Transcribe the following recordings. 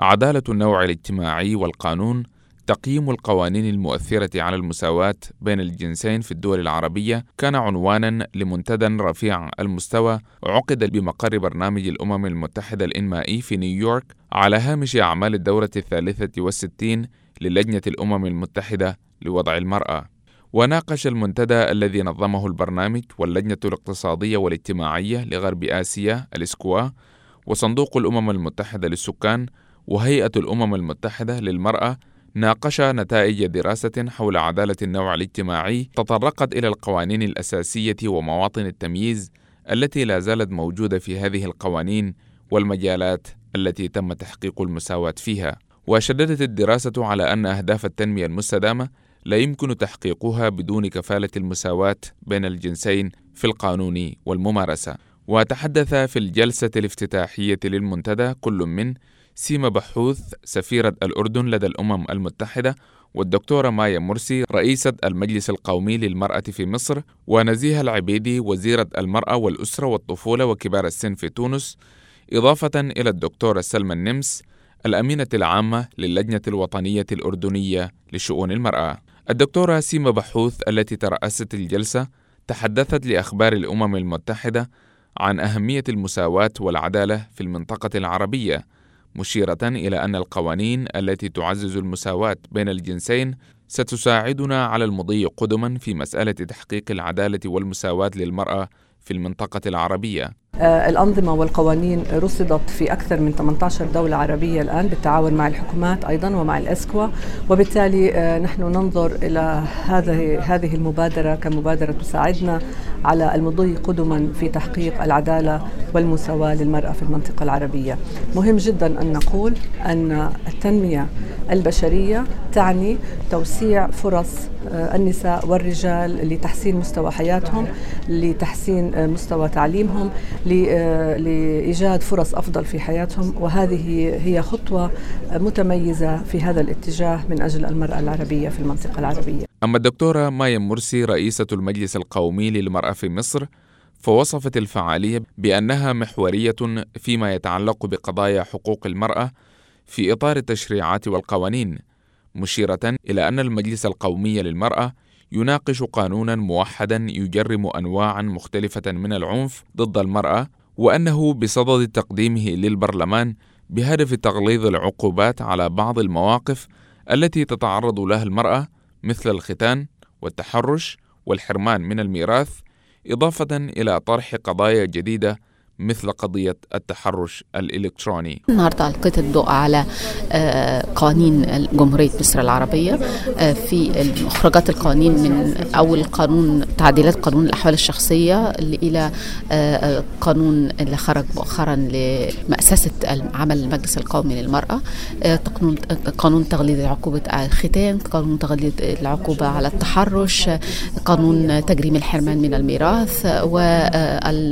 عدالة النوع الاجتماعي والقانون تقييم القوانين المؤثرة على المساواة بين الجنسين في الدول العربية كان عنوانا لمنتدى رفيع المستوى عقد بمقر برنامج الأمم المتحدة الإنمائي في نيويورك على هامش أعمال الدورة الثالثة والستين للجنة الأمم المتحدة لوضع المرأة. وناقش المنتدى الذي نظمه البرنامج واللجنة الاقتصادية والاجتماعية لغرب آسيا الإسكوا وصندوق الأمم المتحدة للسكان وهيئة الأمم المتحدة للمرأة ناقش نتائج دراسة حول عدالة النوع الاجتماعي تطرقت إلى القوانين الأساسية ومواطن التمييز التي لا زالت موجودة في هذه القوانين والمجالات التي تم تحقيق المساواة فيها. وشددت الدراسة على أن أهداف التنمية المستدامة لا يمكن تحقيقها بدون كفالة المساواة بين الجنسين في القانون والممارسة. وتحدث في الجلسة الافتتاحية للمنتدى كل من سيما بحوث سفيرة الأردن لدى الأمم المتحدة والدكتورة مايا مرسي رئيسة المجلس القومي للمرأة في مصر ونزيهة العبيدي وزيرة المرأة والأسرة والطفولة وكبار السن في تونس إضافة إلى الدكتورة سلمى النمس الأمينة العامة للجنة الوطنية الأردنية لشؤون المرأة. الدكتورة سيما بحوث التي ترأست الجلسة تحدثت لأخبار الأمم المتحدة عن أهمية المساواة والعدالة في المنطقة العربية. مشيرة إلى أن القوانين التي تعزز المساواة بين الجنسين ستساعدنا على المضي قدما في مسألة تحقيق العدالة والمساواة للمرأة في المنطقة العربية. آه، الأنظمة والقوانين رصدت في أكثر من 18 دولة عربية الآن بالتعاون مع الحكومات أيضا ومع الأسكوا. وبالتالي آه، نحن ننظر إلى هذه هذه المبادرة كمبادرة تساعدنا على المضي قدما في تحقيق العدالة والمساواة للمرأة في المنطقة العربية. مهم جدا أن نقول أن التنمية البشرية تعني توسيع فرص آه، النساء والرجال لتحسين مستوى حياتهم لتحسين مستوى تعليمهم آه، لإيجاد فرص أفضل في حياتهم. وهذه هي خطوة متميزة في هذا الاتجاه من أجل المرأة العربية في المنطقة العربية. أما الدكتورة مايا مرسي رئيسة المجلس القومي للمرأة في مصر فوصفت الفعالية بأنها محورية فيما يتعلق بقضايا حقوق المرأة في إطار التشريعات والقوانين مشيرة إلى أن المجلس القومي للمرأة يناقش قانونا موحدا يجرم انواعا مختلفة من العنف ضد المرأة وأنه بصدد تقديمه للبرلمان بهدف تغليظ العقوبات على بعض المواقف التي تتعرض لها المرأة مثل الختان والتحرش والحرمان من الميراث إضافة إلى طرح قضايا جديدة مثل قضية التحرش الإلكتروني. النهاردة ألقيت الضوء على آه، قوانين جمهورية مصر العربية آه، في مخرجات القوانين من أول قانون تعديلات قانون الأحوال الشخصية إلى آه، قانون اللي خرج مؤخرا لمأسسة عمل المجلس القومي للمرأة قانون تغليظ عقوبة الختان قانون تغليظ العقوبة على التحرش قانون تجريم الحرمان من الميراث والقانون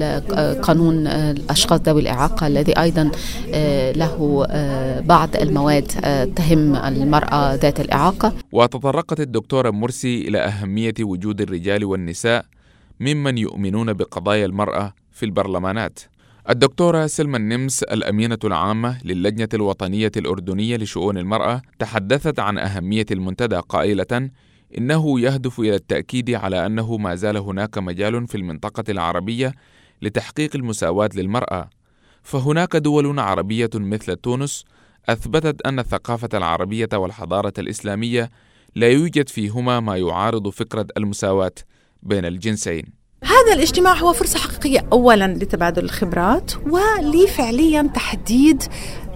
الأشخاص ذوي الإعاقة الذي أيضا آه، له آه، بعض المواد آه، تهم المرأة ذات الإعاقة. وتطرقت الدكتورة مرسي إلى أهمية وجود الرجال والنساء ممن يؤمنون بقضايا المرأة في البرلمانات. الدكتورة سلمى النمس الأمينة العامة للجنة الوطنية الأردنية لشؤون المرأة تحدثت عن أهمية المنتدى قائلة إنه يهدف إلى التأكيد على أنه ما زال هناك مجال في المنطقة العربية لتحقيق المساواة للمرأة، فهناك دول عربية مثل تونس أثبتت أن الثقافة العربية والحضارة الإسلامية لا يوجد فيهما ما يعارض فكرة المساواة بين الجنسين. هذا الاجتماع هو فرصة حقيقية أولا لتبادل الخبرات ولفعليا تحديد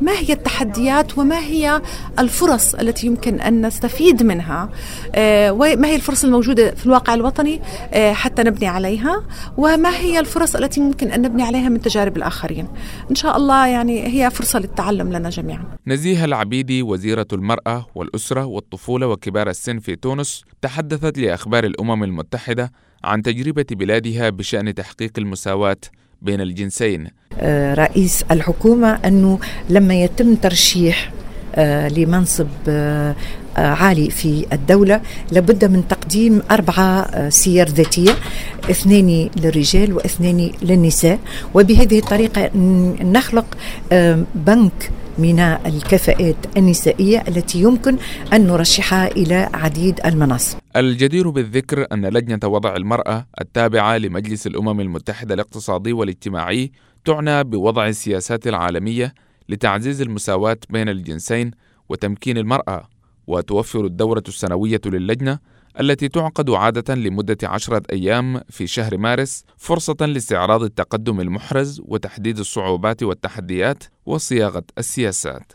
ما هي التحديات وما هي الفرص التي يمكن أن نستفيد منها. آه، وما هي الفرص الموجودة في الواقع الوطني؟ آه، حتى نبني عليها. وما هي الفرص التي ممكن أن نبني عليها من تجارب الآخرين؟ إن شاء الله يعني هي فرصة للتعلم لنا جميعا. نزيهة العبيدي وزيرة المرأة والأسرة والطفولة وكبار السن في تونس تحدثت لأخبار الأمم المتحدة عن تجربة بلادها بشأن تحقيق المساواة بين الجنسين. آه، رئيس الحكومة أنه لما يتم ترشيح آه، لمنصب آه، عالي في الدولة. لابد من تقديم أربعة سير ذاتية اثنين للرجال واثنين للنساء. وبهذه الطريقة نخلق بنك من الكفاءات النسائية التي يمكن أن نرشحها إلى عديد المناصب. الجدير بالذكر أن لجنة وضع المرأة التابعة لمجلس الأمم المتحدة الاقتصادي والاجتماعي تعنى بوضع السياسات العالمية لتعزيز المساواة بين الجنسين وتمكين المرأة وتوفر الدورة السنوية للجنة التي تعقد عادة لمدة عشرة أيام في شهر مارس فرصة لاستعراض التقدم المحرز وتحديد الصعوبات والتحديات وصياغة السياسات.